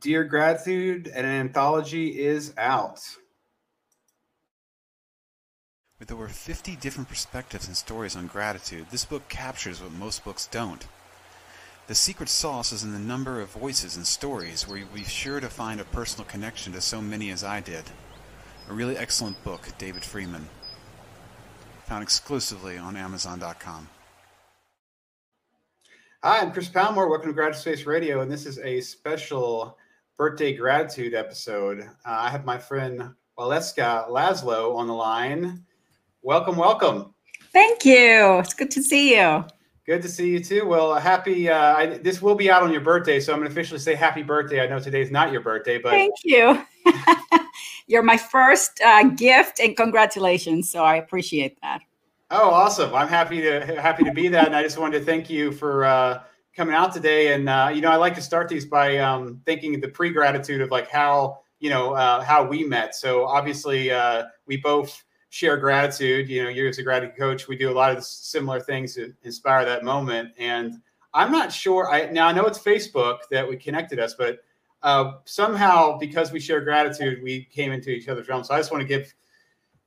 Dear Gratitude, an anthology is out. With over 50 different perspectives and stories on gratitude, this book captures what most books don't. The secret sauce is in the number of voices and stories where you'll be sure to find a personal connection to so many as I did. A really excellent book, David Freeman. Found exclusively on Amazon.com. Hi, I'm Chris Palmore. Welcome to Gratitude Space Radio, and this is a special birthday gratitude episode. Uh, I have my friend Waleska Laszlo on the line. Welcome, welcome. Thank you. It's good to see you. Good to see you too. Well, happy. Uh, I, this will be out on your birthday, so I'm going to officially say happy birthday. I know today's not your birthday, but thank you. You're my first uh, gift, and congratulations. So I appreciate that. Oh, awesome! I'm happy to happy to be that, and I just wanted to thank you for uh, coming out today. And uh, you know, I like to start these by um, thinking the pre gratitude of like how you know uh, how we met. So obviously, uh, we both share gratitude. You know, you're as a gratitude coach, we do a lot of similar things to inspire that moment. And I'm not sure. I now I know it's Facebook that we connected us, but uh, somehow because we share gratitude, we came into each other's realm. So I just want to give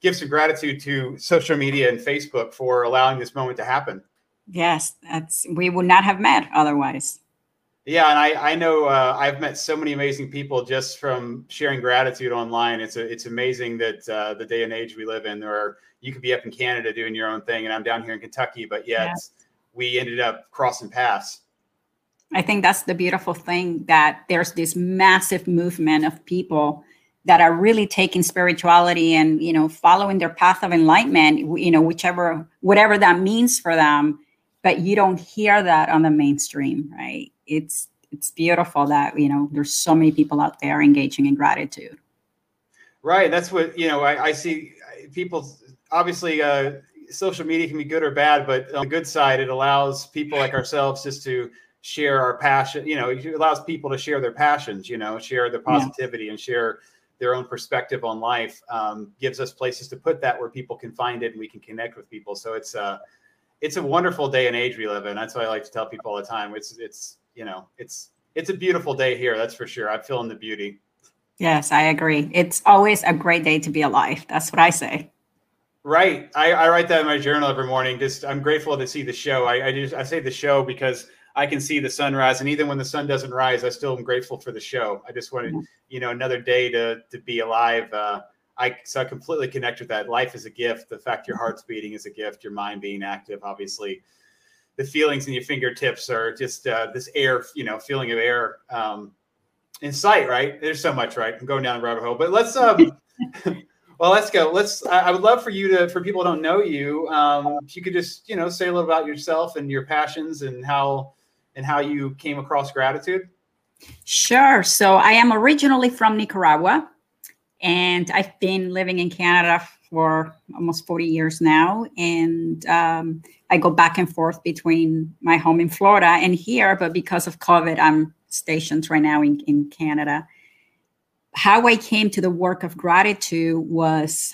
give some gratitude to social media and Facebook for allowing this moment to happen. Yes, that's we would not have met otherwise. Yeah, and I I know uh, I've met so many amazing people just from sharing gratitude online. It's a, it's amazing that uh, the day and age we live in, where you could be up in Canada doing your own thing, and I'm down here in Kentucky, but yet yes. we ended up crossing paths. I think that's the beautiful thing that there's this massive movement of people that are really taking spirituality and you know following their path of enlightenment you know whichever whatever that means for them but you don't hear that on the mainstream right it's it's beautiful that you know there's so many people out there engaging in gratitude right that's what you know i, I see people obviously uh, social media can be good or bad but on the good side it allows people like ourselves just to share our passion you know it allows people to share their passions you know share their positivity yeah. and share their own perspective on life um, gives us places to put that where people can find it and we can connect with people. So it's a it's a wonderful day and age we live in. That's what I like to tell people all the time. It's it's you know it's it's a beautiful day here. That's for sure. I'm feeling the beauty. Yes, I agree. It's always a great day to be alive. That's what I say. Right. I, I write that in my journal every morning. Just I'm grateful to see the show. I, I just I say the show because I can see the sunrise, and even when the sun doesn't rise, I still am grateful for the show. I just wanted, you know, another day to to be alive. Uh, I so I completely connect with that. Life is a gift. The fact your heart's beating is a gift. Your mind being active, obviously, the feelings in your fingertips are just uh, this air, you know, feeling of air um, in sight. Right? There's so much. Right? I'm going down the rabbit hole, but let's. Um, well, let's go. Let's. I, I, would love for you to, for people who don't know you, um, if you could just, you know, say a little about yourself and your passions and how and how you came across gratitude? Sure. So I am originally from Nicaragua, and I've been living in Canada for almost 40 years now. And um, I go back and forth between my home in Florida and here, but because of COVID, I'm stationed right now in, in Canada. How I came to the work of gratitude was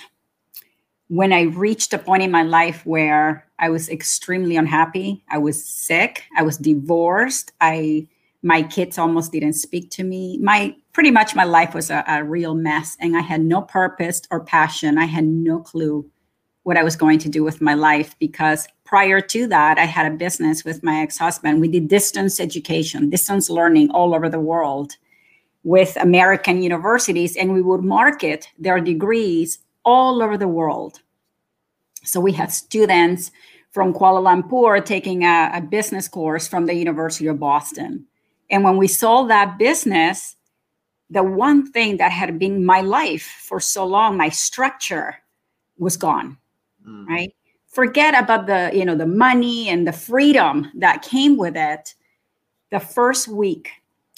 when I reached a point in my life where I was extremely unhappy, I was sick, I was divorced, I my kids almost didn't speak to me. My pretty much my life was a, a real mess and I had no purpose or passion. I had no clue what I was going to do with my life because prior to that, I had a business with my ex-husband. We did distance education, distance learning all over the world with American universities, and we would market their degrees all over the world. So we had students from Kuala Lumpur taking a, a, business course from the University of Boston. And when we sold that business, the one thing that had been my life for so long, my structure was gone. Mm. Right? Forget about the, you know, the money and the freedom that came with it. The first week,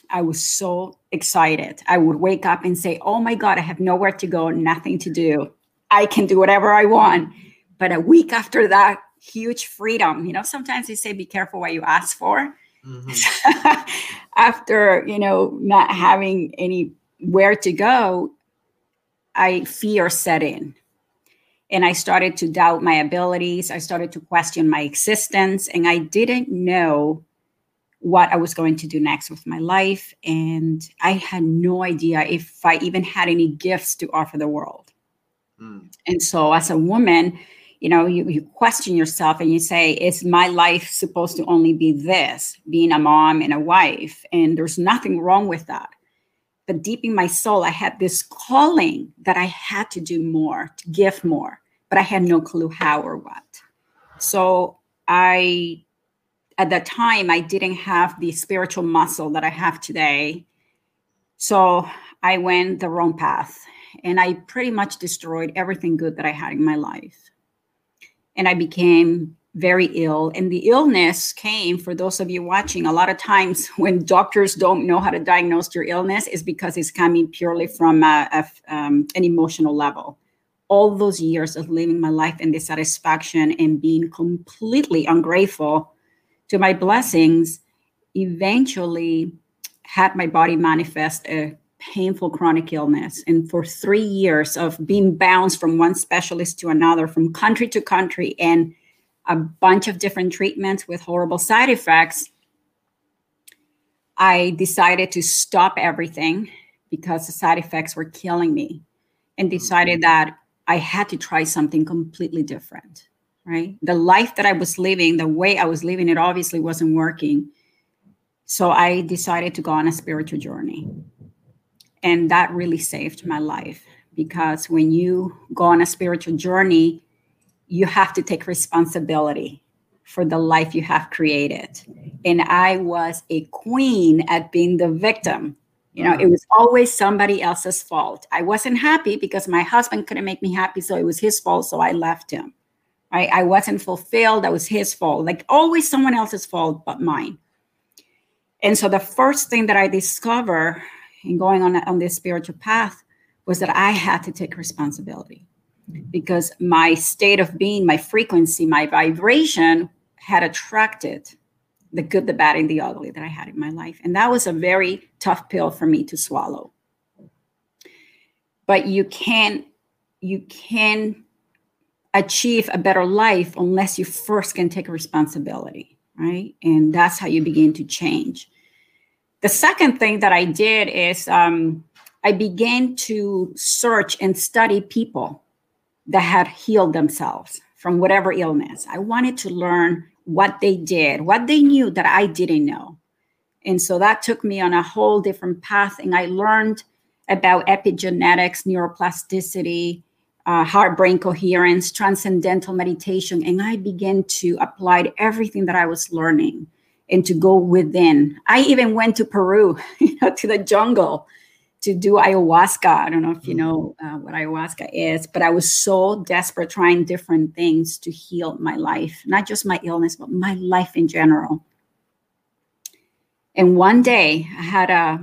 I was so excited. I would wake up and say, Oh my God, I have nowhere to go, nothing to do. I can do whatever I want. But a week after that, huge freedom. You know, sometimes they say, be careful what you ask for. Mm-hmm. after, you know, not having anywhere to go, I fear set in. And I started to doubt my abilities. I started to question my existence. And I didn't know what I was going to do next with my life. And I had no idea if I even had any gifts to offer the world. Mm. And so, as a woman, you know, you, you question yourself and you say, is my life supposed to only be this, being a mom and a wife? And there's nothing wrong with that. But deep in my soul, I had this calling that I had to do more, to give more, but I had no clue how or what. So I at that time I didn't have the spiritual muscle that I have today. So I went the wrong path and I pretty much destroyed everything good that I had in my life. And I became very ill. And the illness came, for those of you watching, a lot of times when doctors don't know how to diagnose your illness is because it's coming purely from a, a, um, an emotional level. All those years of living my life in dissatisfaction and being completely ungrateful to my blessings, eventually had my body manifest a painful chronic illness. And for three years of being bounced from one specialist to another, from country to country, and a bunch of different treatments with horrible side effects, I decided to stop everything because the side effects were killing me and decided that I had to try something completely different right? The life that I was living, the way I was living it obviously wasn't working. So I decided to go on a spiritual journey. And that really saved my life because when you go on a spiritual journey, you have to take responsibility for the life you have created. And I was a queen at being the victim. You know, it uh-huh. was always somebody else's fault. I wasn't happy because my husband couldn't make me happy. So it was his fault. So I left him. I, I wasn't fulfilled. That was his fault. Like always someone else's fault but mine. And so the first thing that I discovered in going on, on this spiritual path was that I had to take responsibility because my state of being, my frequency, my vibration had attracted the good, the bad, and the ugly that I had in my life. And that was a very tough pill for me to swallow. But you can't you can achieve a better life unless you first can take responsibility, right? And that's how you begin to change. The second thing that I did is um, I began to search and study people that had healed themselves from whatever illness. I wanted to learn what they did, what they knew that I didn't know. And so that took me on a whole different path. And I learned about epigenetics, neuroplasticity, uh, heart brain coherence, transcendental meditation, and I began to apply everything that I was learning and to go within. I even went to Peru, you know, to the jungle to do ayahuasca. I don't know if you mm-hmm. know uh, what ayahuasca is, but I was so desperate trying different things to heal my life, not just my illness, but my life in general. And one day I had a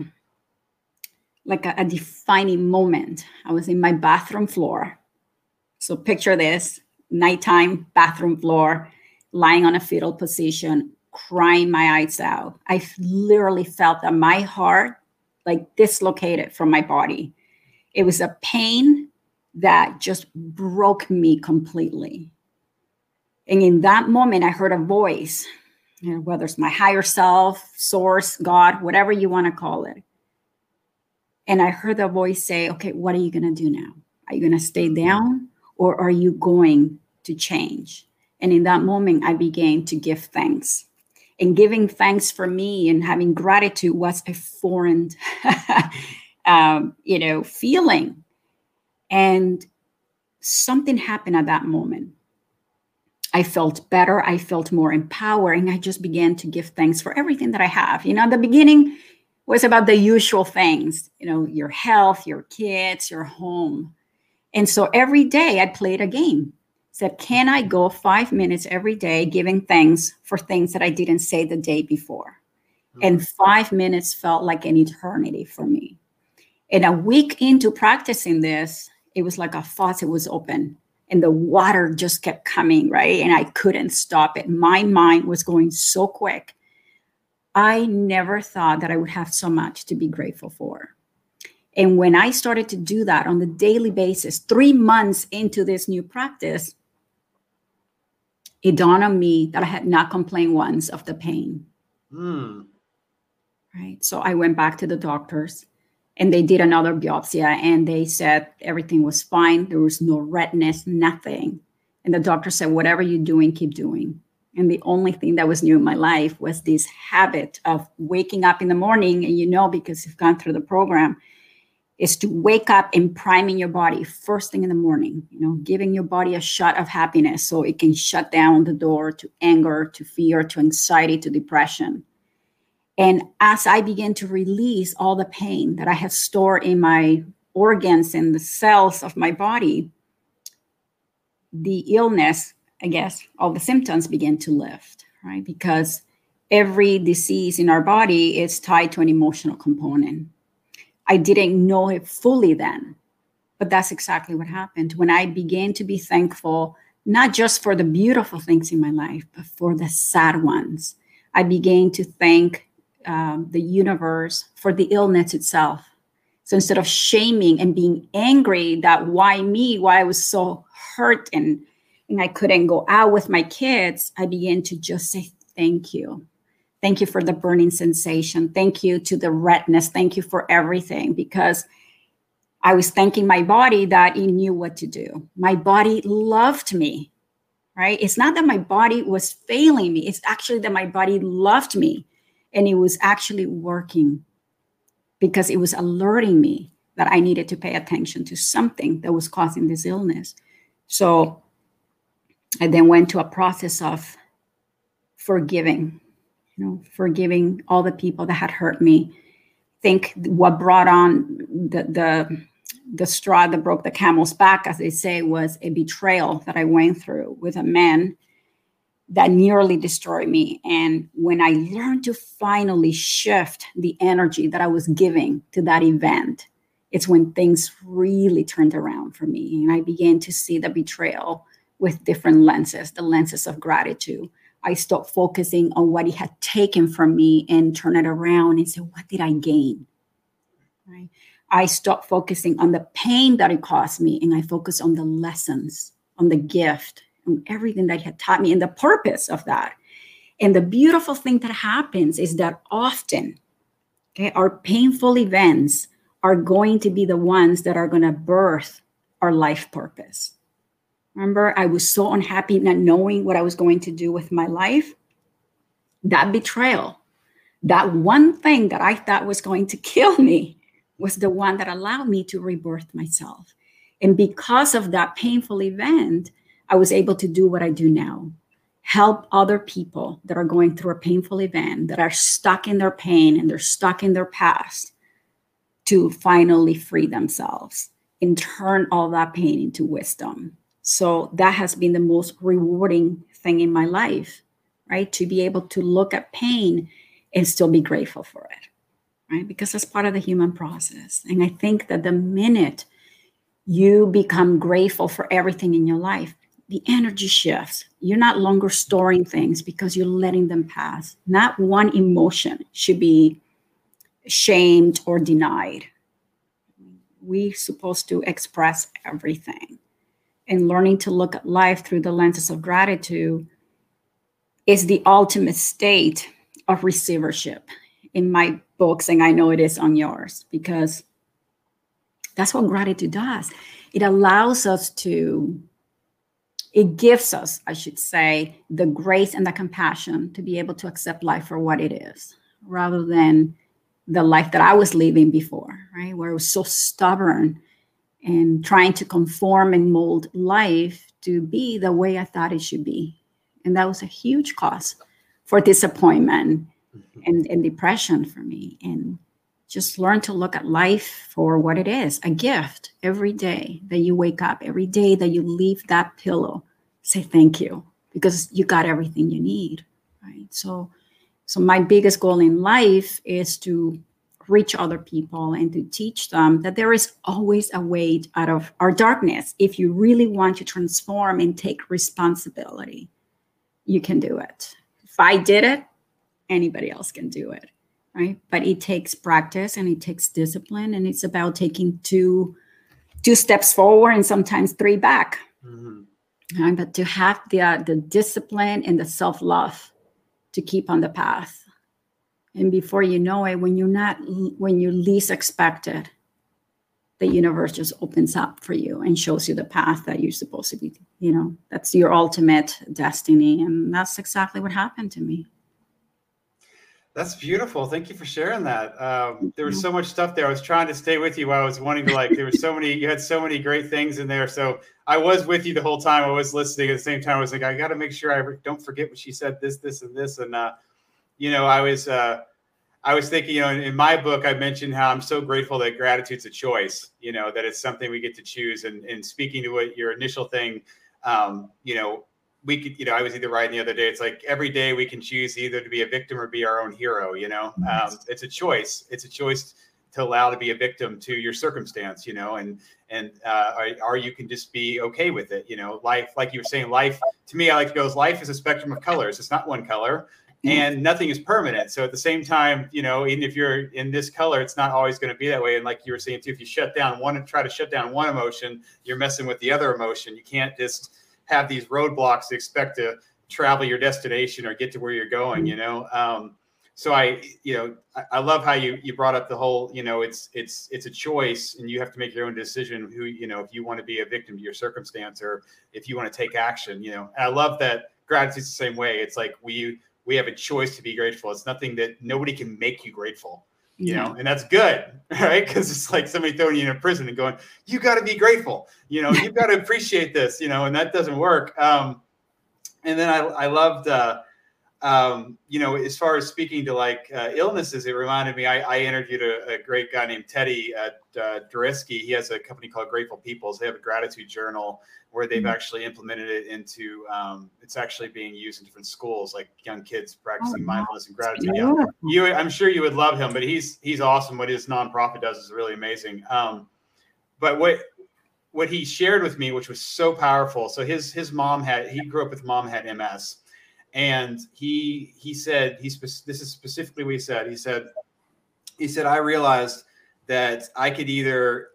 like a, a defining moment. I was in my bathroom floor so picture this nighttime bathroom floor, lying on a fetal position, crying my eyes out. I literally felt that my heart like dislocated from my body. It was a pain that just broke me completely. And in that moment, I heard a voice, you know, whether it's my higher self, source, God, whatever you want to call it. And I heard the voice say, Okay, what are you going to do now? Are you going to stay down or are you going to change? And in that moment, I began to give thanks. And giving thanks for me and having gratitude was a foreign, um, you know, feeling. And something happened at that moment. I felt better. I felt more empowered. And I just began to give thanks for everything that I have. You know, the beginning was about the usual things, you know, your health, your kids, your home. And so every day I played a game. Said, can I go five minutes every day giving thanks for things that I didn't say the day before? Mm-hmm. And five minutes felt like an eternity for me. And a week into practicing this, it was like a faucet was open and the water just kept coming, right? And I couldn't stop it. My mind was going so quick. I never thought that I would have so much to be grateful for. And when I started to do that on the daily basis, three months into this new practice, it dawned on me that I had not complained once of the pain. Mm. Right. So I went back to the doctors and they did another biopsy and they said everything was fine. There was no redness, nothing. And the doctor said, whatever you're doing, keep doing. And the only thing that was new in my life was this habit of waking up in the morning. And you know, because you've gone through the program, is to wake up and priming your body first thing in the morning, you know, giving your body a shot of happiness so it can shut down the door to anger, to fear, to anxiety, to depression. And as I begin to release all the pain that I have stored in my organs and the cells of my body, the illness, I guess, all the symptoms begin to lift, right? Because every disease in our body is tied to an emotional component I didn't know it fully then. But that's exactly what happened when I began to be thankful, not just for the beautiful things in my life, but for the sad ones. I began to thank um, the universe for the illness itself. So instead of shaming and being angry that why me, why I was so hurt and, and I couldn't go out with my kids, I began to just say thank you. Thank you for the burning sensation. Thank you to the redness. Thank you for everything because I was thanking my body that it knew what to do. My body loved me, right? It's not that my body was failing me, it's actually that my body loved me and it was actually working because it was alerting me that I needed to pay attention to something that was causing this illness. So I then went to a process of forgiving you know, forgiving all the people that had hurt me. Think what brought on the the the straw that broke the camel's back, as they say, was a betrayal that I went through with a man that nearly destroyed me. And when I learned to finally shift the energy that I was giving to that event, it's when things really turned around for me. And I began to see the betrayal with different lenses, the lenses of gratitude, I stopped focusing on what he had taken from me and turn it around and say, what did I gain? Right? I stopped focusing on the pain that it caused me and I focused on the lessons, on the gift, on everything that he had taught me and the purpose of that. And the beautiful thing that happens is that often, okay, our painful events are going to be the ones that are going to birth our life purpose. Remember, I was so unhappy not knowing what I was going to do with my life. That betrayal, that one thing that I thought was going to kill me, was the one that allowed me to rebirth myself. And because of that painful event, I was able to do what I do now help other people that are going through a painful event, that are stuck in their pain and they're stuck in their past to finally free themselves and turn all that pain into wisdom so that has been the most rewarding thing in my life, right? To be able to look at pain and still be grateful for it, right? Because that's part of the human process. And I think that the minute you become grateful for everything in your life, the energy shifts. You're not longer storing things because you're letting them pass. Not one emotion should be shamed or denied. We're supposed to express everything and learning to look at life through the lenses of gratitude is the ultimate state of receivership in my books and i know it is on yours because that's what gratitude does. It allows us to it gives us i should say the grace and the compassion to be able to accept life for what it is rather than the life that i was living before right? Where it was so stubborn and trying to conform and mold life to be the way I thought it should be. And that was a huge cause for disappointment mm-hmm. and, and depression for me. And just learn to look at life for what it is a gift every day that you wake up, every day that you leave that pillow. Say thank you because you got everything you need. Right. So, so my biggest goal in life is to reach other people and to teach them that there is always a way out of our darkness. If you really want to transform and take responsibility, you can do it. If I did it, anybody else can do it, right? But it takes practice and it takes discipline, and it's about taking two two steps forward and sometimes three back. Mm-hmm. Right? But to have the uh, the discipline and the self love to keep on the path and before you know it when you're not when you least expect it the universe just opens up for you and shows you the path that you're supposed to be you know? That's your ultimate destiny and that's exactly what happened to me. That's beautiful. Thank you for sharing that. Um, there was so much stuff there. I was trying to stay with you while i was wanting to like there was so many you had so many great things in there. So i was with you the whole time. I was listening at the same time. I was like i got to make sure i don't forget what she said this this and this. And uh, you know i was uh, I was thinking, you know, in, in, my book, I mentioned how I'm so grateful that gratitude's a choice, you know, that it's something we get to choose. And, and speaking to what your initial thing, um, you know, we could, you know, I was either writing the other day, it's like every day we can choose either to be a victim or be our own hero, you know, um, it's a choice. It's a choice to allow to be a victim to your circumstance, you know, and, and, uh, or, or you can just be okay with it. You know, life, like you were saying, life to me, I like to go, life is a spectrum of colors. It's not one color and nothing is permanent. So at the same time, you know, even if you're in this color, it's not always going to be that way. And like you were saying too, if you shut down one and try to shut down one emotion, you're messing with the other emotion. You can't just have these roadblocks to expect to travel your destination or get to where you're going. You know. Um, so I, you know, I, I love how you you brought up the whole, you know, it's it's it's a choice, and you have to make your own decision. Who, you know, if you want to be a victim to your circumstance or if you want to take action. You know, and I love that gratitude's the same way. It's like we we have a choice to be grateful. It's nothing that nobody can make you grateful, you yeah. know, and that's good, right? Because it's like somebody throwing you in a prison and going, "You got to be grateful," you know, you've got to appreciate this, you know, and that doesn't work. Um, and then I, I loved, uh, um, you know, as far as speaking to like uh, illnesses, it reminded me. I, I interviewed a, a, great guy named Teddy uh, uh, He has a company called Grateful Peoples. They have a gratitude journal where they've mm-hmm. actually implemented it into um, it's actually being used in different schools like young kids practicing oh, mindfulness and gratitude yeah. you i'm sure you would love him but he's he's awesome what his nonprofit does is really amazing um, but what what he shared with me which was so powerful so his his mom had he grew up with mom had ms and he he said he's this is specifically what he said he said he said i realized that i could either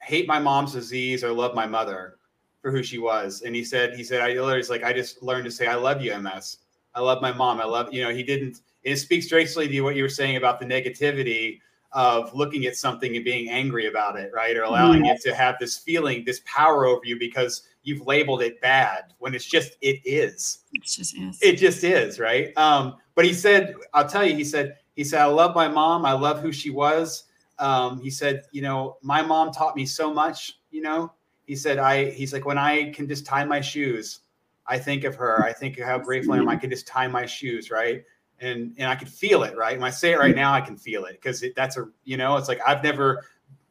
hate my mom's disease or love my mother for who she was. And he said, he said, I literally like, I just learned to say, I love you, MS. I love my mom. I love, you know, he didn't, it speaks directly to what you were saying about the negativity of looking at something and being angry about it, right? Or allowing mm-hmm. it to have this feeling, this power over you because you've labeled it bad when it's just, it is. It just is. It just is, right? Um, but he said, I'll tell you, he said, he said, I love my mom. I love who she was. Um, he said, you know, my mom taught me so much, you know, he said, I, he's like, when I can just tie my shoes, I think of her. I think of how grateful I am. I can just tie my shoes, right? And and I can feel it, right? When I say it right now, I can feel it because that's a, you know, it's like I've never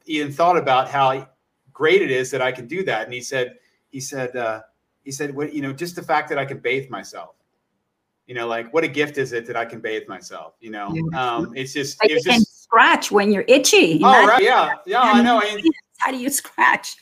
even thought about how great it is that I can do that. And he said, he said, uh, he said, what, you know, just the fact that I can bathe myself, you know, like what a gift is it that I can bathe myself, you know? Um, it's just, it's just scratch when you're itchy. Oh, right. Yeah. Yeah. I know. How do you scratch?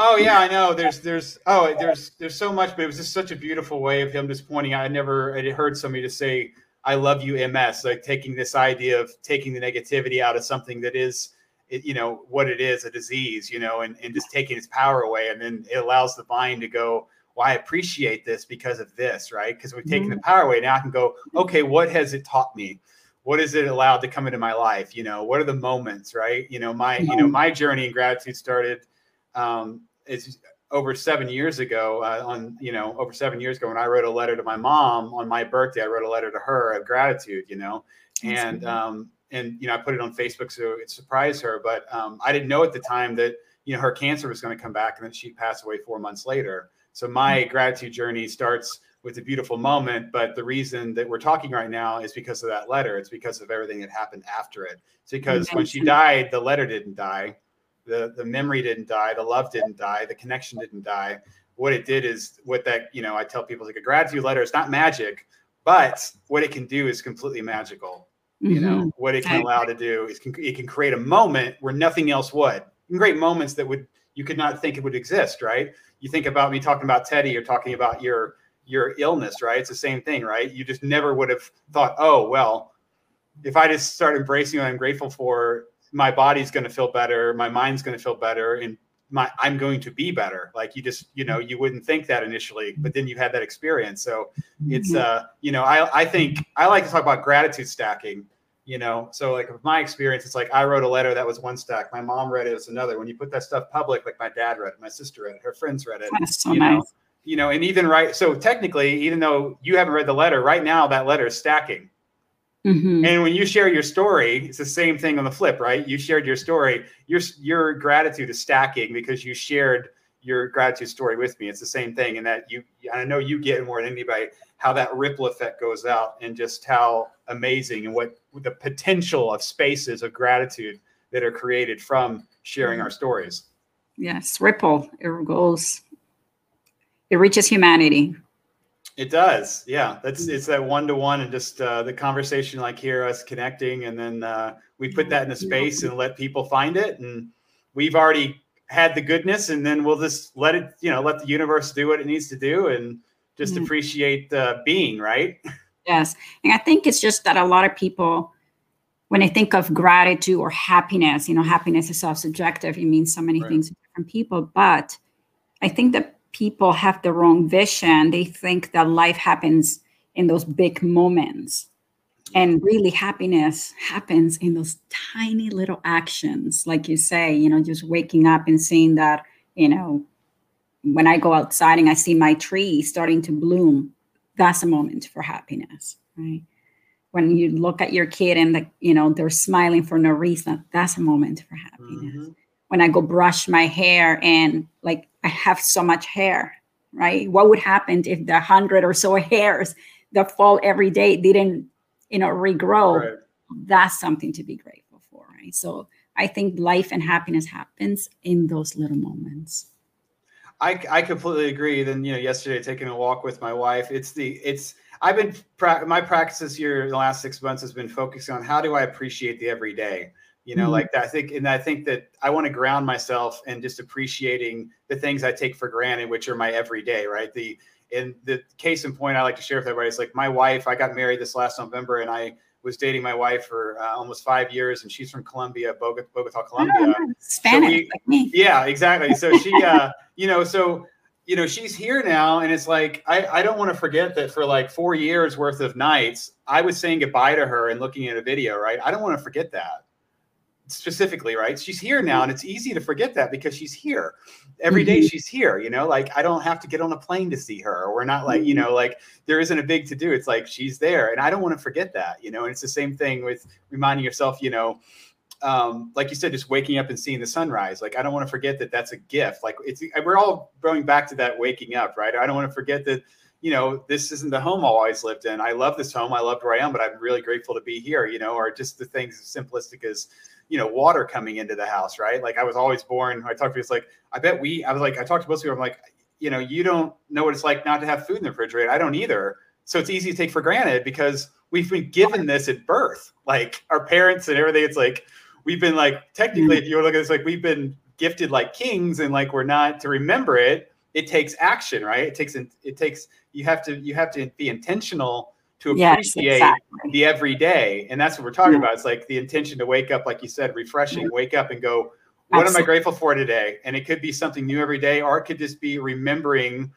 Oh yeah, I know. There's there's oh there's there's so much, but it was just such a beautiful way of him just pointing out. I never I heard somebody to say I love you MS, like taking this idea of taking the negativity out of something that is it, you know what it is a disease you know and, and just taking its power away. And then it allows the mind to go well i appreciate this because of this right? Because we've taken mm-hmm. the power away. Now i can go okay what has it taught me? What is it allowed to come into my life? You know what are the moments right? You know my you know mm-hmm. my journey in gratitude started um, it's over seven years ago uh, on you know over seven years ago when i wrote a letter to my mom on my birthday i wrote a letter to her of gratitude you know? And um, and you know i put it on facebook so it surprised her but um, i didn't know at the time that you know her cancer was going to come back and then she passed away four months later. So my mm-hmm. gratitude journey starts with a beautiful moment but the reason that we're talking right now is because of that letter. It's because of everything that happened after it. It's because when she died the letter didn't die the the memory didn't die the love didn't die the connection didn't die. What it did is what that you know i tell people like a gratitude letter. Is not magic but what it can do is completely magical mm-hmm. you know mm-hmm. what it can allow to do is can, it can create a moment where nothing else would great moments that would you could not think it would exist right you think about me talking about teddy or talking about your your illness right it's the same thing right you just never would have thought oh well if i just start embracing what i'm grateful for my body's going to feel better, my mind's going to feel better, and my I'm going to be better. Like you just, you know, you wouldn't think that initially, but then you had that experience. So it's, mm-hmm. uh, you know, I I think I like to talk about gratitude stacking. you know so like with my experience it's like i wrote a letter that was one stack my mom read it as another when you put that stuff public like my dad read it my sister read it her friends read it That's so you nice. know you know and even right so technically even though you haven't read the letter right now that letter is stacking Mhm. and when you share your story it's the same thing on the flip right you shared your story your your gratitude is stacking because you shared your gratitude story with me it's the same thing and that you i know you get more than anybody how that ripple effect goes out and just how amazing and what the potential of spaces of gratitude that are created from sharing our stories Yes, ripple. It goes. It reaches humanity. It does. Yeah. That's it's that one to one and just uh, the conversation like here, us connecting. And then uh, we put that in a space and let people find it. And we've already had the goodness and then we'll just let it, you know, let the universe do what it needs to do and just Mhm. appreciate uh, being, right? Yes. And I think it's just that a lot of people, when they think of gratitude or happiness, you know, happiness is so subjective. It means so many Right. things to different people. But I think that people have the wrong vision. They think that life happens in those big moments. And really, happiness happens in those tiny little actions. Like you say, you know, just waking up and seeing that, you know, when I go outside and I see my tree starting to bloom, that's a moment for happiness, right? When you look at your kid and the, you know they're smiling for no reason, that's a moment for happiness. Mhm. When I go brush my hair and like I have so much hair, right? What would happen if the hundred or so hairs that fall every day didn't, you know, regrow? Right. That's something to be grateful for, right? So I think life and happiness happens in those little moments. I, I completely agree. Then you know, yesterday taking a walk with my wife, it's the it's I've been pra- my practice this year the last six months has been focusing on how do I appreciate the everyday. You know, Mhm. like I think, and I think that I want to ground myself in just appreciating the things I take for granted, which are my everyday. Right. The in the case in point, I like to share with everybody is like my wife. I got married this last November, and I was dating my wife for uh, almost five years, and she's from Colombia, Bogota, Bogota Colombia. Oh, nice. Spanish, we- like me. Yeah, exactly. So she, uh, you know, so you know, she's here now, and it's like I, I don't want to forget that for like four years worth of nights, I was saying goodbye to her and looking at a video. Right, I don't want to forget that specifically. Right, she's here now, and it's easy to forget that because she's here every day. Mhm. She's here. You know, like I don't have to get on a plane to see her. or We're not like you Mm-hmm. know, like there isn't a big to do. It's like she's there, and I don't want to forget that. You know, and it's the same thing with reminding yourself. You know um, like you said, just waking up and seeing the sunrise. Like I don't want to forget that that's a gift. Like it's we're all going back to that waking up, right? I don't want to forget that. You know, this isn't the home I always lived in. I love this home. I loved where I am, but I'm really grateful to be here. You know, or just the things as simplistic as you know water coming into the house, right? Like I was always born. I talked to people, like I bet we. I was like I talked to most people. I'm like, you know, you don't know what it's like not to have food in the refrigerator. I don't either. So it's easy to take for granted because we've been given this at birth. Like our parents and everything. It's like we've been like technically mm. if you look at this like we've been gifted like kings and like we're not to remember it it takes action right? It takes it takes you have to you have to be intentional to Yes, appreciate exactly. the everyday and that's what we're talking Yeah. about. It's like the intention to wake up like you said refreshing wake up and go what am i grateful for today? And it could be something new every day or it could just be remembering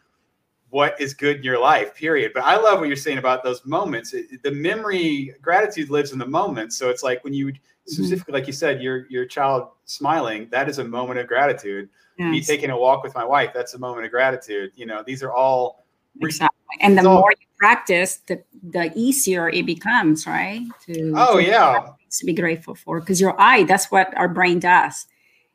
what is good in your life period. But i love what you're saying about those moments. It- the memory gratitude lives in the moment. So it's like when you. Mm-hmm. specifically like you said your your child smiling that is a moment of gratitude. Me taking a walk with my wife that's a moment of gratitude. You know these are all exactly. And the So- more you practice, the, the easier it becomes, right? To, oh to yeah. to be grateful for because your eye that's what our brain does.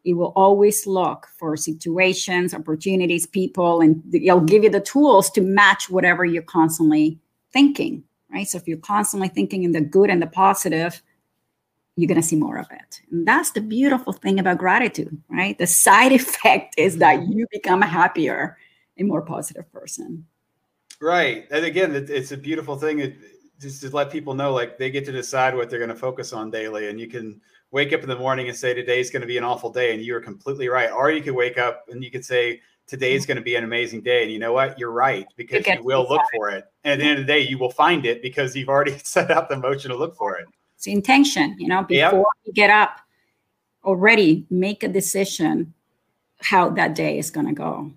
It will always look for situations opportunities people and it'll give you the tools to match whatever you're constantly thinking right? So if you're constantly thinking in the good and the positive you're going to see more of it. And that's the beautiful thing about gratitude right? The side effect is that mm-hmm. you become a happier and more positive person. Right. And again it's a beautiful thing. It, just to let people know like they get to decide what they're going to focus on daily. And you can wake up in the morning and say today's going to be an awful day. And you're completely right. Or you could wake up and you could say today's mm-hmm. going to be an amazing day. And you know what? You're right because get you will look for it. And at the end of the day you will find it because you've already set out the motion to look for it it's intention you know Yep. before you get up already make a decision how that day is going to go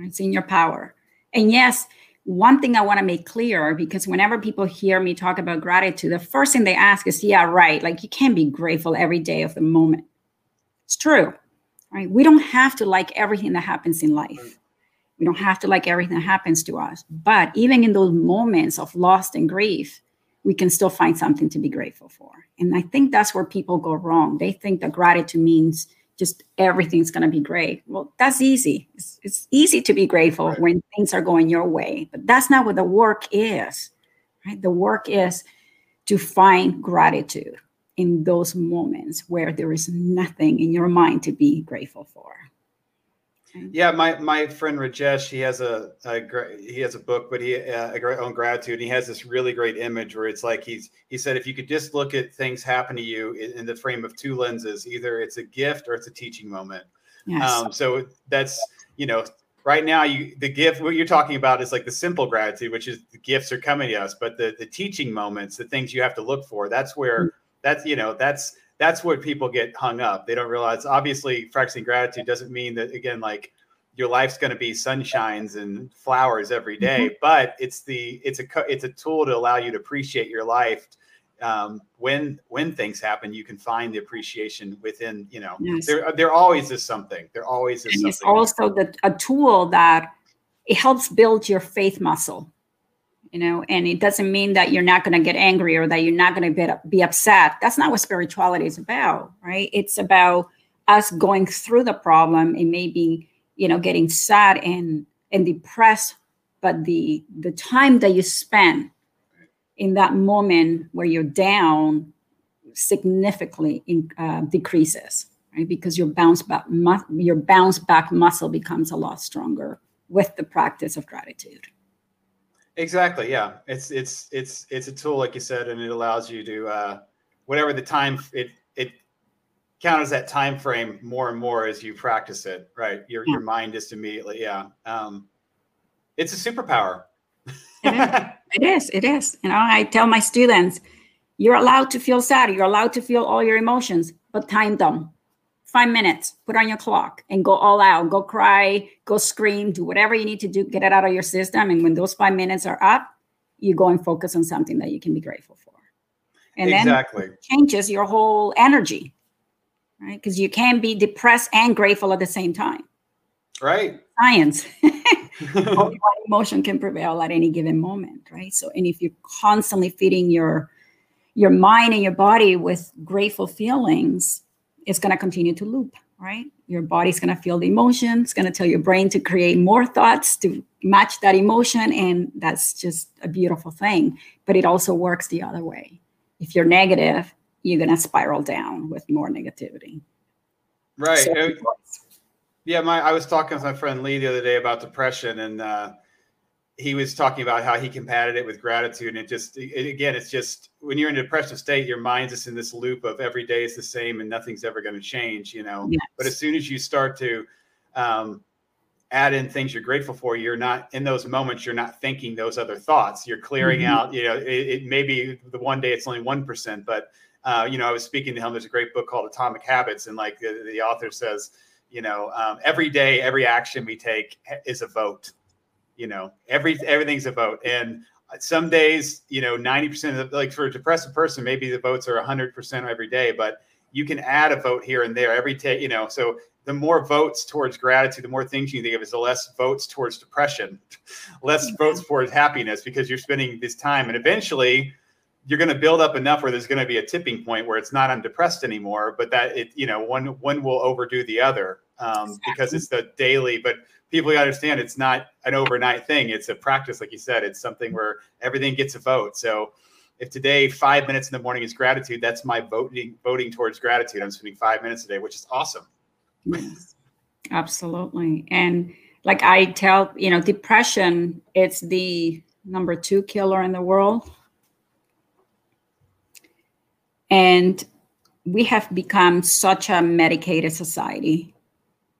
it's in your power and yes one thing I want to make clear because whenever people hear me talk about gratitude, the first thing they ask is, Yeah, right. Like you can't be grateful every day of the moment. It's true, right? We don't have to like everything that happens in life. We don't have to like everything that happens to us. But even in those moments of loss and grief, we can still find something to be grateful for. And I think that's where people go wrong. They think that gratitude means just everything's going to be great. Well, that's easy. It's, it's easy to be grateful right. when things are going your way, but that's not what the work is. Right? The work is to find gratitude in those moments where there is nothing in your mind to be grateful for. Yeah, my my friend Rajesh, he has a, a he has a book, but he uh, a great own gratitude. And he has this really great image where it's like he's he said if you could just look at things happen to you in, in the frame of two lenses, either it's a gift or it's a teaching moment. Yes. Um, so that's you know right now you the gift what you're talking about is like the simple gratitude, which is the gifts are coming to us, but the the teaching moments, the things you have to look for, that's where mm-hmm. that's you know that's that's what people get hung up. They don't realize obviously practicing gratitude doesn't mean that again like your life's going to be sunshines and flowers every day, mm-hmm. but it's the it's a it's a tool to allow you to appreciate your life um, when when things happen, you can find the appreciation within. You know, yes. there there always is something. There always is. And something. It's also the, a tool that it helps build your faith muscle you know and it doesn't mean that you're not going to get angry or that you're not going to be upset. That's not what spirituality is about right? It's about us going through the problem and maybe you know getting sad and and depressed but the the time that you spend in that moment where you're down significantly in, uh, decreases right? Because your bounce back mu- your bounce back muscle becomes a lot stronger with the practice of gratitude Exactly. Yeah. It's it's it's it's a tool, like you said, and it allows you to uh, whatever the time it it counters that time frame more and more as you practice it. Right. Your yeah. your mind just immediately. Yeah. Um, it's a superpower. it, is. it is. It is. You know, I tell my students, you're allowed to feel sad. You're allowed to feel all your emotions, but time them five minutes, put on your clock and go all out, go cry, go scream, do whatever you need to do, get it out of your system. And when those five minutes are up, you go and focus on something that you can be grateful for. And exactly. then changes your whole energy, right? Because you can be depressed and grateful at the same time. Right. Science. emotion can prevail at any given moment, right? So, and if you're constantly feeding your your mind and your body with grateful feelings, it's going to continue to loop, right? Your body's going to feel the emotion. It's going to tell your brain to create more thoughts to match that emotion. And that's just a beautiful thing. But it also works the other way. If you're negative, you're going to spiral down with more negativity. Right. So, yeah, my I was talking with my friend Lee the other day about depression, and uh, he was talking about how he combated it with gratitude and it just it, again it's just when you're in a depressive state your mind's just in this loop of every day is the same and nothing's ever going to change you know yes. but as soon as you start to um, add in things you're grateful for you're not in those moments you're not thinking those other thoughts you're clearing mm-hmm. out you know it, it may be the one day it's only 1% but uh, you know i was speaking to him there's a great book called atomic habits and like the, the author says you know um, every day every action we take is a vote you know every everything's a vote and some days you know 90% of the, like for a depressive person maybe the votes are 100% every day but you can add a vote here and there every day you know so the more votes towards gratitude the more things you think of is the less votes towards depression less votes towards happiness because you're spending this time and eventually you're going to build up enough where there's going to be a tipping point where it's not I'm depressed anymore, but that it, you know, one one will overdo the other um, exactly. because it's the daily. But people understand it's not an overnight thing. It's a practice, like you said. It's something where everything gets a vote. So if today five minutes in the morning is gratitude, that's my voting voting towards gratitude. I'm spending five minutes a day, which is awesome. Yes, absolutely. And like I tell, you know, depression, it's the number two killer in the world. And we have become such a medicated society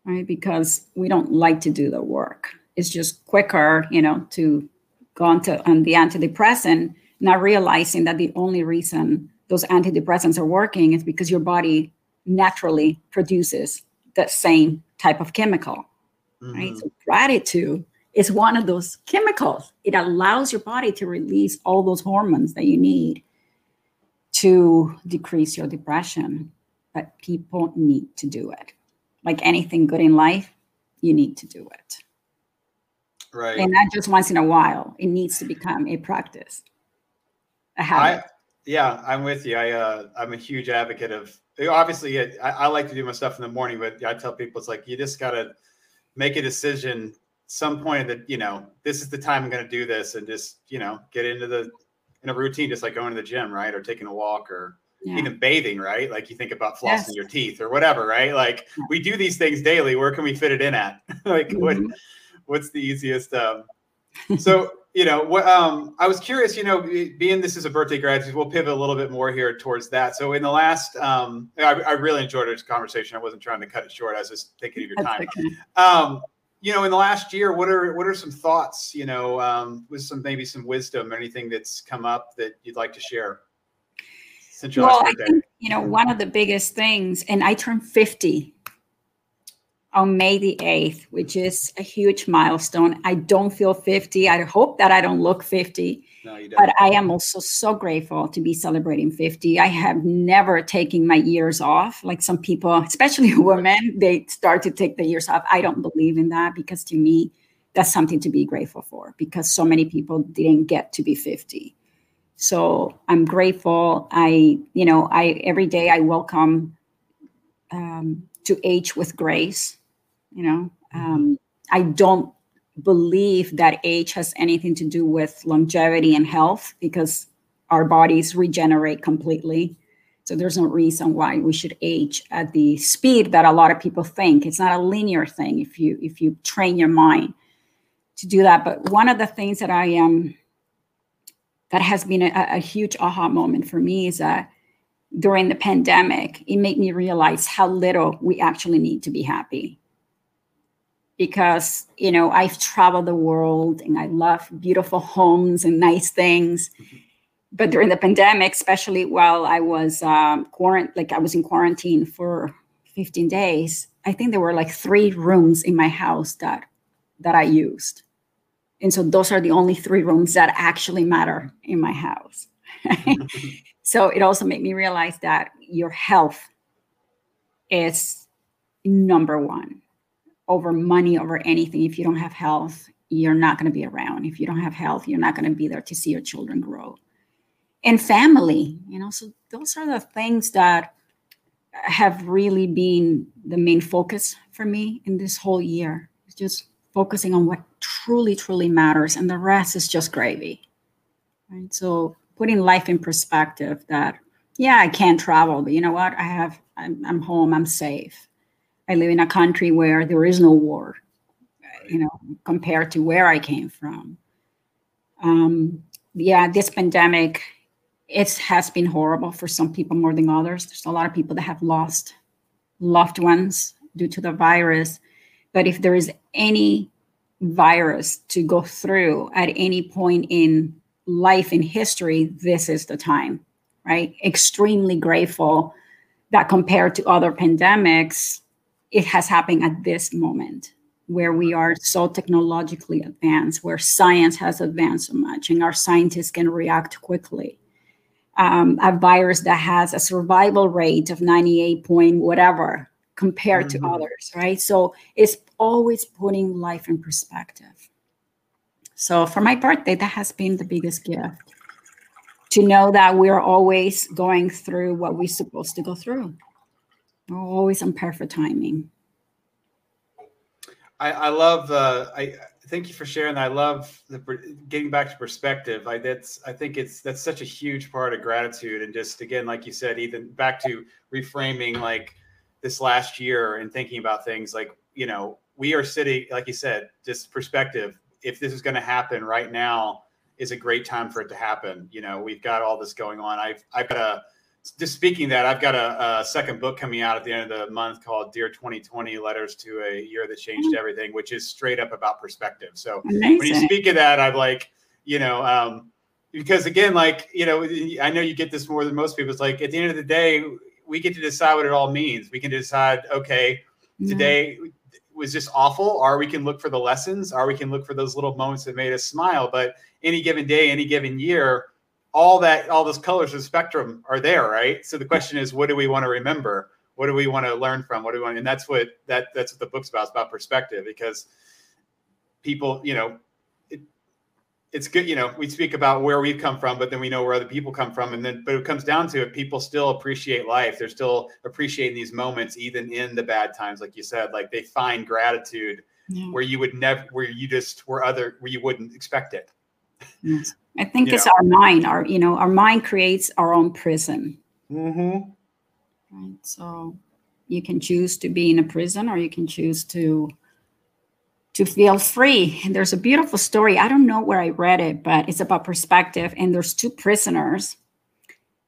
right? Because we don't like to do the work. It's just quicker, you know, to go on to on the antidepressant, not realizing that the only reason those antidepressants are working is because your body naturally produces that same type of chemical, mm-hmm. right? So gratitude is one of those chemicals. It allows your body to release all those hormones that you need to decrease your depression. But people need to do it. Like anything good in life, you need to do it. Right. And not just once in a while. It needs to become a practice. A habit. I, yeah, I'm with you. I uh, I'm a huge advocate of obviously I, I like to do my stuff in the morning, but I tell people it's like you just gotta make a decision some point that you know this is the time I'm going to do this, and just you know get into the in a routine, just like going to the gym, right, or taking a walk, or yeah. even bathing, right? Like you think about flossing yes. your teeth or whatever, right? Like yeah. we do these things daily. Where can we fit it in at? like mm-hmm. what what's the easiest? Um, so you know what um, i was curious you know being this is a birthday gratitude we'll pivot a little bit more here towards that so in the last um, I, I, really enjoyed this conversation i wasn't trying to cut it short i was just thinking of your time okay. um, you know in the last year what are what are some thoughts you know um, with some maybe some wisdom or anything that's come up that you'd like to share since your well. I think, you know mm-hmm. one of the biggest things and i turned 50 on May the 8th, which is a huge milestone. I don't feel 50. I hope that I don't look 50. No, you don't. but I am also so grateful to be celebrating 50. I have never taken my years off. Like some people, especially women, they start to take the years off. I don't believe in that because to me, that's something to be grateful for because so many people didn't get to be 50. So I'm grateful. I, you know, I every day I welcome um, to age with grace you know mm-hmm. um, i don't believe that age has anything to do with longevity and health because our bodies regenerate completely so there's no reason why we should age at the speed that a lot of people think it's not a linear thing if you if you train your mind to do that but one of the things that i am um, that has been a, a huge aha moment for me is that during the pandemic it made me realize how little we actually need to be happy because you know I've traveled the world and I love beautiful homes and nice things. But during the pandemic, especially while I was um, quarant- like I was in quarantine for 15 days, I think there were like three rooms in my house that that I used, and so those are the only three rooms that actually matter in my house. so it also made me realize that your health is number one over money, over anything. If you don't have health, you're not going to be around. If you don't have health, you're not going to be there to see your children grow. And family, you know, so those are the things that have really been the main focus for me in this whole year. It's just focusing on what truly, truly matters, and the rest is just gravy. Right. So putting life in perspective that, yeah, I can't travel, but you know what? I have, I'm, I'm home, I'm safe I live in a country where there is no war, you know, compared to where I came from. Um, yeah, this pandemic, it has been horrible for some people more than others. There's a lot of people that have lost loved ones due to the virus. But if there is any virus to go through at any point in life in history, this is the time, right? Extremely grateful that compared to other pandemics, it has happened at this moment where we are so technologically advanced, where science has advanced so much, and our scientists can react quickly. Um, a virus that has a survival rate of 98 point whatever compared mm-hmm. to others, right? So it's always putting life in perspective. So for my birthday, that has been the biggest gift to know that we're always going through what we're supposed to go through always on perfect timing. I, I love. Uh, I thank you for sharing. That. I love the getting back to perspective. I that's. I think it's that's such a huge part of gratitude, and just again, like you said, even back to reframing like this last year and thinking about things like you know we are sitting, like you said, just perspective. If this is going to happen right now, is a great time for it to happen. You know, we've got all this going on. I've I've got a just speaking that, I've got a, a, second book coming out at the end of the month called "Dear 2020: Letters to a Year That Changed mm. Everything," which is straight up about perspective. So Amazing. when you speak of that, I'm like, you know, um, because again, like you know, I know you get this more than most people. It's like at the end of the day, we get to decide what it all means. We can decide, okay, today was just awful, or we can look for the lessons, or we can look for those little moments that made us smile. But any given day, any given year, all that, all those colors of spectrum are there, right? So the question is, what do we want to remember? What do we want to learn from? What do we want? And that's what that that's what the book's about. It's about perspective because people, you know, it's good, you know, we speak about where we've come from, but then we know where other people come from. And then, but it comes down to it, people still appreciate life. They're still appreciating these moments, even in the bad times, like you said, like they find gratitude yeah. where you would never, where you just were other, where you wouldn't expect it. Yes. I think you it's know. our mind, our, you know, our mind creates our own prison. Mm-hmm. Right. So you can choose to be in a prison or you can choose to to feel free. And there's a beautiful story. I don't know where I read it, but it's about perspective. And there's two prisoners,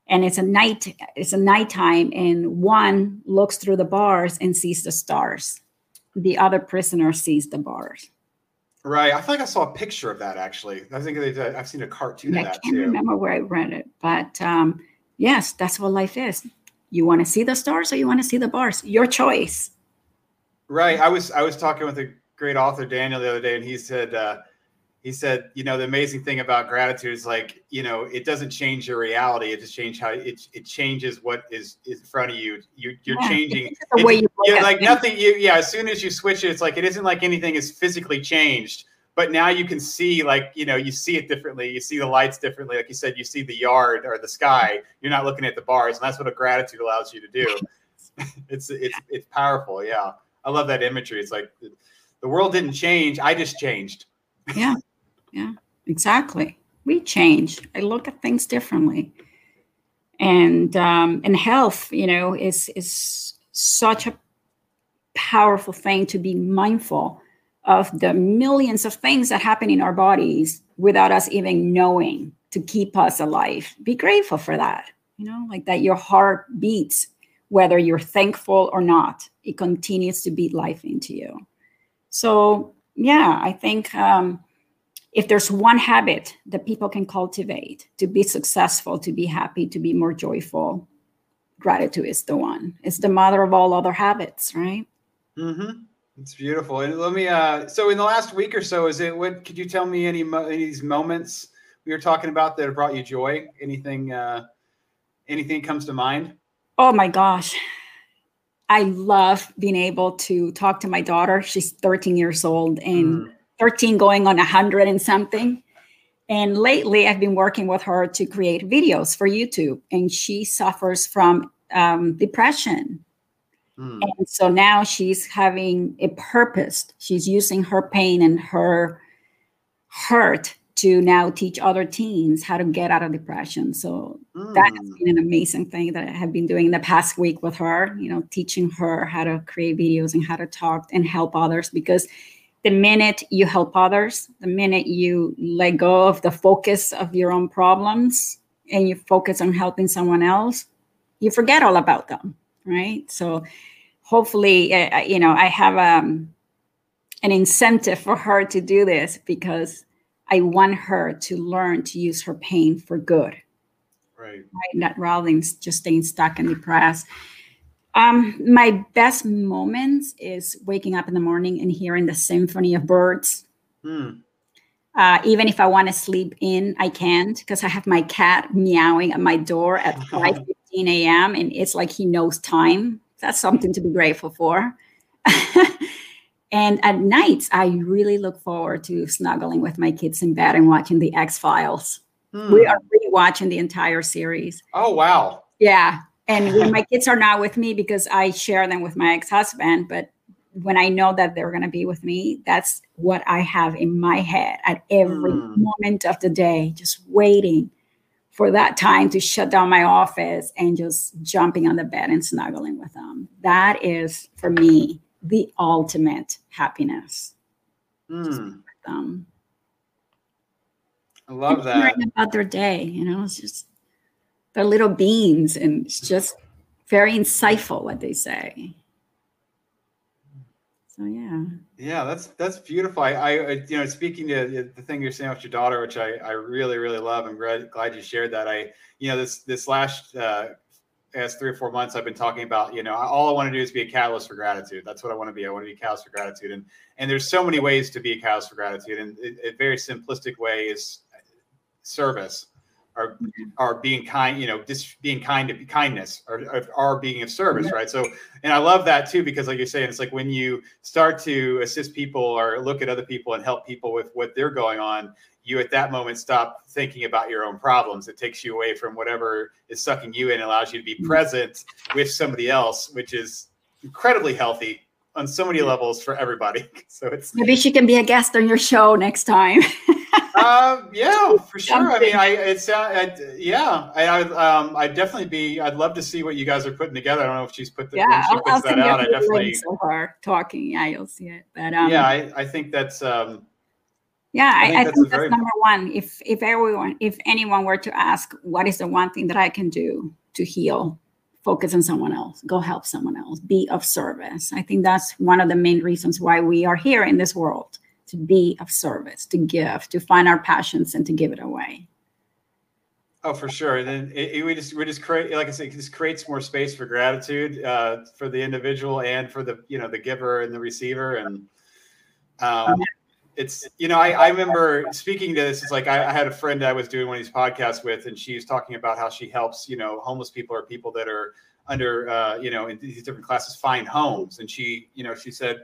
and it's a night. It's a nighttime, and one looks through the bars and sees the stars. The other prisoner sees the bars. Right. I feel like I saw a picture of that actually. I think they did, I've seen a cartoon I of that too. I can't too. remember where I read it, but um, yes, that's what life is. You want to see the stars or you want to see the bars? Your choice. Right. I was I was talking with a great author Daniel the other day, and he said uh, he said you know the amazing thing about gratitude is like you know it doesn't change your reality; it just changes how it it changes what is, is in front of you. you you're yeah, changing the way you yeah, like nothing. You yeah, as soon as you switch it, it's like it isn't like anything is physically changed. But now you can see, like you know, you see it differently. You see the lights differently. Like you said, you see the yard or the sky. You're not looking at the bars, and that's what a gratitude allows you to do. it's it's it's powerful. Yeah, I love that imagery. It's like the world didn't change. I just changed. yeah. Yeah. Exactly. We change. I look at things differently. And um, and health, you know, is is such a powerful thing to be mindful of the millions of things that happen in our bodies without us even knowing to keep us alive. Be grateful for that. You know, like that your heart beats whether you're thankful or not. It continues to beat life into you. So, yeah, I think um, if there's one habit that people can cultivate to be successful, to be happy, to be more joyful, gratitude is the one. It's the mother of all other habits, right? Mm-hmm. It's beautiful. And let me. Uh, so, in the last week or so, is it? What could you tell me? Any, mo- any of these moments we were talking about that have brought you joy? Anything? Uh, anything comes to mind? Oh my gosh! I love being able to talk to my daughter. She's 13 years old and mm. 13 going on 100 and something. And lately, I've been working with her to create videos for YouTube, and she suffers from um, depression. Mm. And so now she's having a purpose. She's using her pain and her hurt to now teach other teens how to get out of depression. So mm. that has mm. been an amazing thing that I have been doing in the past week with her, you know, teaching her how to create videos and how to talk and help others because the minute you help others, the minute you let go of the focus of your own problems and you focus on helping someone else, you forget all about them, right? So hopefully, uh, you know, I have um, an incentive for her to do this because I want her to learn to use her pain for good. Right. right? Not rather than just staying stuck and depressed. Um, my best moments is waking up in the morning and hearing the symphony of birds. Hmm. Uh, even if I want to sleep in, I can't because I have my cat meowing at my door at 5 15 a.m. and it's like he knows time. That's something to be grateful for. And at nights, I really look forward to snuggling with my kids in bed and watching the X Files. Hmm. We are rewatching the entire series. Oh, wow. Yeah. And when my kids are not with me because I share them with my ex husband, but when I know that they're going to be with me, that's what I have in my head at every hmm. moment of the day, just waiting for that time to shut down my office and just jumping on the bed and snuggling with them. That is for me the ultimate happiness. Mm. Um, I love that. About their day, you know, it's just they're little beans, and it's just very insightful what they say. So yeah. Yeah, that's that's beautiful. I, I you know, speaking to the thing you're saying with your daughter, which I I really really love. I'm glad glad you shared that. I you know this this last uh, past three or four months, I've been talking about, you know, all I want to do is be a catalyst for gratitude. That's what I want to be. I want to be a catalyst for gratitude. And and there's so many ways to be a catalyst for gratitude. And a, a very simplistic way is service or mm-hmm. are being kind, you know, just being kind to kindness or are being of service, mm-hmm. right? So, and I love that too because, like you're saying, it's like when you start to assist people or look at other people and help people with what they're going on, you at that moment stop thinking about your own problems. It takes you away from whatever is sucking you in, and allows you to be mm-hmm. present with somebody else, which is incredibly healthy on so many levels for everybody. So it's maybe she can be a guest on your show next time. uh, yeah, for sure. I mean, I it's uh, yeah, I, I um I'd definitely be. I'd love to see what you guys are putting together. I don't know if she's put the yeah. I'll, I'll that out. I definitely so far talking. Yeah, you'll see it. But um, yeah, I, I think that's um yeah, I, I think, I that's, think that's number one. If if everyone, if anyone were to ask, what is the one thing that I can do to heal? Focus on someone else. Go help someone else. Be of service. I think that's one of the main reasons why we are here in this world to be of service, to give, to find our passions, and to give it away. Oh, for sure. And then it, it, we just we just create, like I said, this creates more space for gratitude uh, for the individual and for the you know the giver and the receiver and. Um, it's you know I, I remember speaking to this it's like I, I, had a friend I was doing one of these podcasts with and she was talking about how she helps you know homeless people or people that are under uh, you know in these different classes find homes. And she you know she said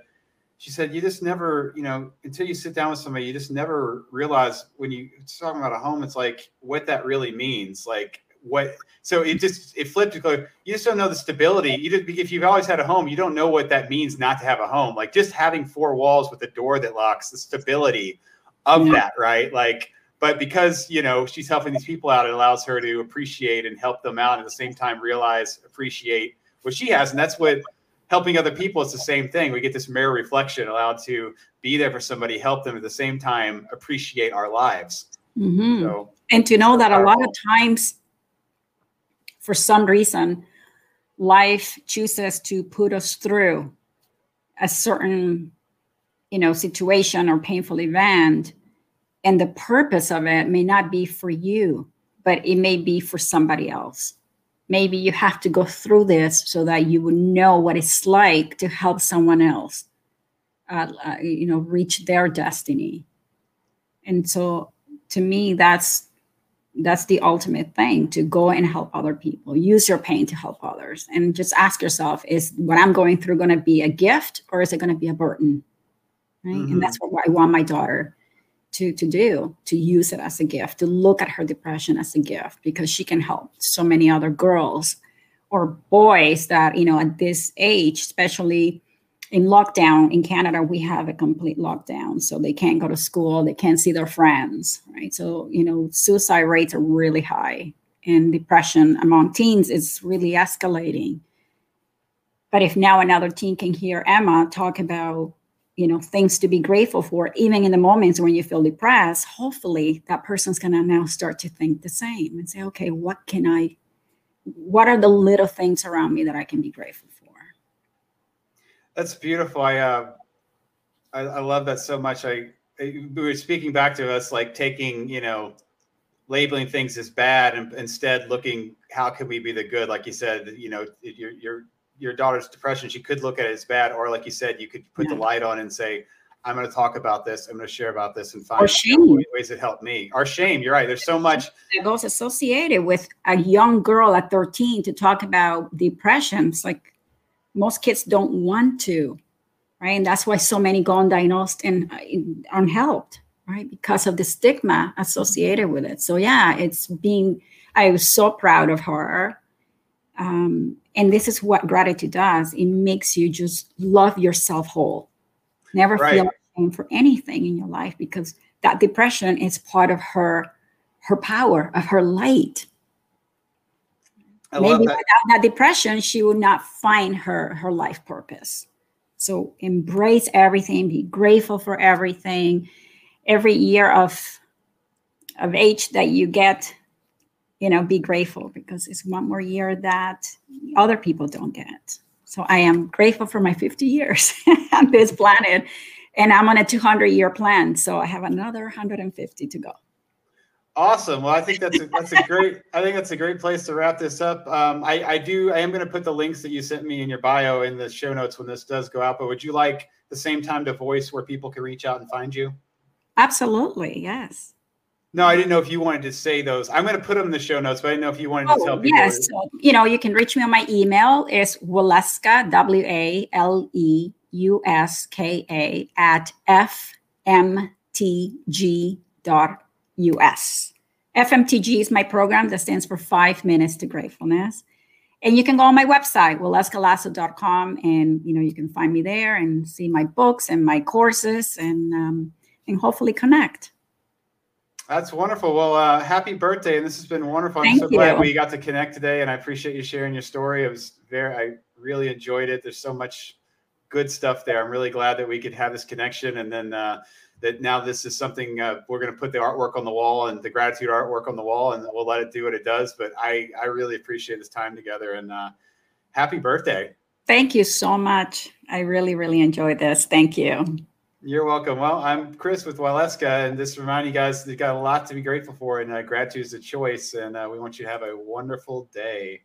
she said you just never you know until you sit down with somebody you just never realize when you talking about a home it's like what that really means like what so it just it flipped you just don't know the stability. You just if you've always had a home you don't know what that means not to have a home. Like just having four walls with a door that locks the stability of yeah. that right? Like but because you know she's helping these people out it allows her to appreciate and help them out at the same time realize appreciate what she has. And that's what helping other people is the same thing. We get this mirror reflection allowed to be there for somebody help them at the same time appreciate our lives. Mm-hmm. so and to know that a lot of times for some reason, life chooses to put us through a certain, you know, situation or painful event, and the purpose of it may not be for you, but it may be for somebody else. Maybe you have to go through this so that you would know what it's like to help someone else, uh, uh, you know, reach their destiny. And so, to me, that's that's the ultimate thing to go and help other people. Use your pain to help others. And just ask yourself is what i'm going through going to be a gift or is it going to be a burden? Right? Mm-hmm. and that's what i want my daughter to to do to use it as a gift to look at her depression as a gift because she can help so many other girls or boys that you know at this age especially in lockdown in Canada, we have a complete lockdown. So they can't go to school, they can't see their friends, right? So, you know, suicide rates are really high and depression among teens is really escalating. But if now another teen can hear Emma talk about, you know, things to be grateful for, even in the moments when you feel depressed, hopefully that person's to now start to think the same and say, okay, what can I, what are the little things around me that I can be grateful for? That's beautiful. I, uh, I, I love that so much. I, I, we were speaking back to us like taking you know labeling things as bad and instead looking how can we be the good like you said you know your your your daughter's depression she could look at it as bad or like you said you could put yeah. the light on and say i'm going to talk about this i'm going to share about this and find ways that help me our shame you're right there's so much that goes associated with a young girl at 13 to talk about depression it's like most kids don't want to, right? And that's why so many go undiagnosed and uh, unhelped, right? Because of the stigma associated with it. So yeah, it's being. I was so proud of her. Um, and this is what gratitude does. It makes you just love yourself whole. Never right. feel shame for anything in your life because that depression is part of her her power, of her light. I maybe that. without that depression, she would not find her her life purpose. So embrace everything, be grateful for everything. Every year of of age that you get, you know, be grateful because it's one more year that other people don't get. So I am grateful for my 50 years on this planet. And I'm on a 200 year plan. So I have another 150 to go. Awesome. Well, I think that's a, that's a great. I think that's a great place to wrap this up. Um, I, I do. I am going to put the links that you sent me in your bio in the show notes when this does go out. But would you like the same time to voice where people can reach out and find you? Absolutely. Yes. No, I didn't know if you wanted to say those. I'm going to put them in the show notes, but I didn't know if you wanted to Oh, tell people. yes. So, you know, you can reach me on my email. is Waleuska, W A L E U S K A, at fmtg.us. FMTG is my program that stands for Five Minutes to Gratefulness. And you can go on my website, waleuskalazo.com, and you know you can find me there and see my books and my courses, and um, and hopefully connect. That's wonderful. Well, uh, happy birthday, and this has been wonderful. I'm Thank so glad we got to connect today, and I appreciate you sharing your story. It was very, I really enjoyed it. There's so much good stuff there. I'm really glad that we could have this connection, and then uh, that now this is something uh, we're going to put the artwork on the wall and the gratitude artwork on the wall, and we'll let it do what it does. But I, I really appreciate this time together, and uh, happy birthday. Thank you so much. I really, really enjoyed this. Thank you. You're welcome. Well, I'm Chris with Waleuska, and just remind you guys, you've got a lot to be grateful for, and uh, gratitude is a choice. And uh, we want you to have a wonderful day.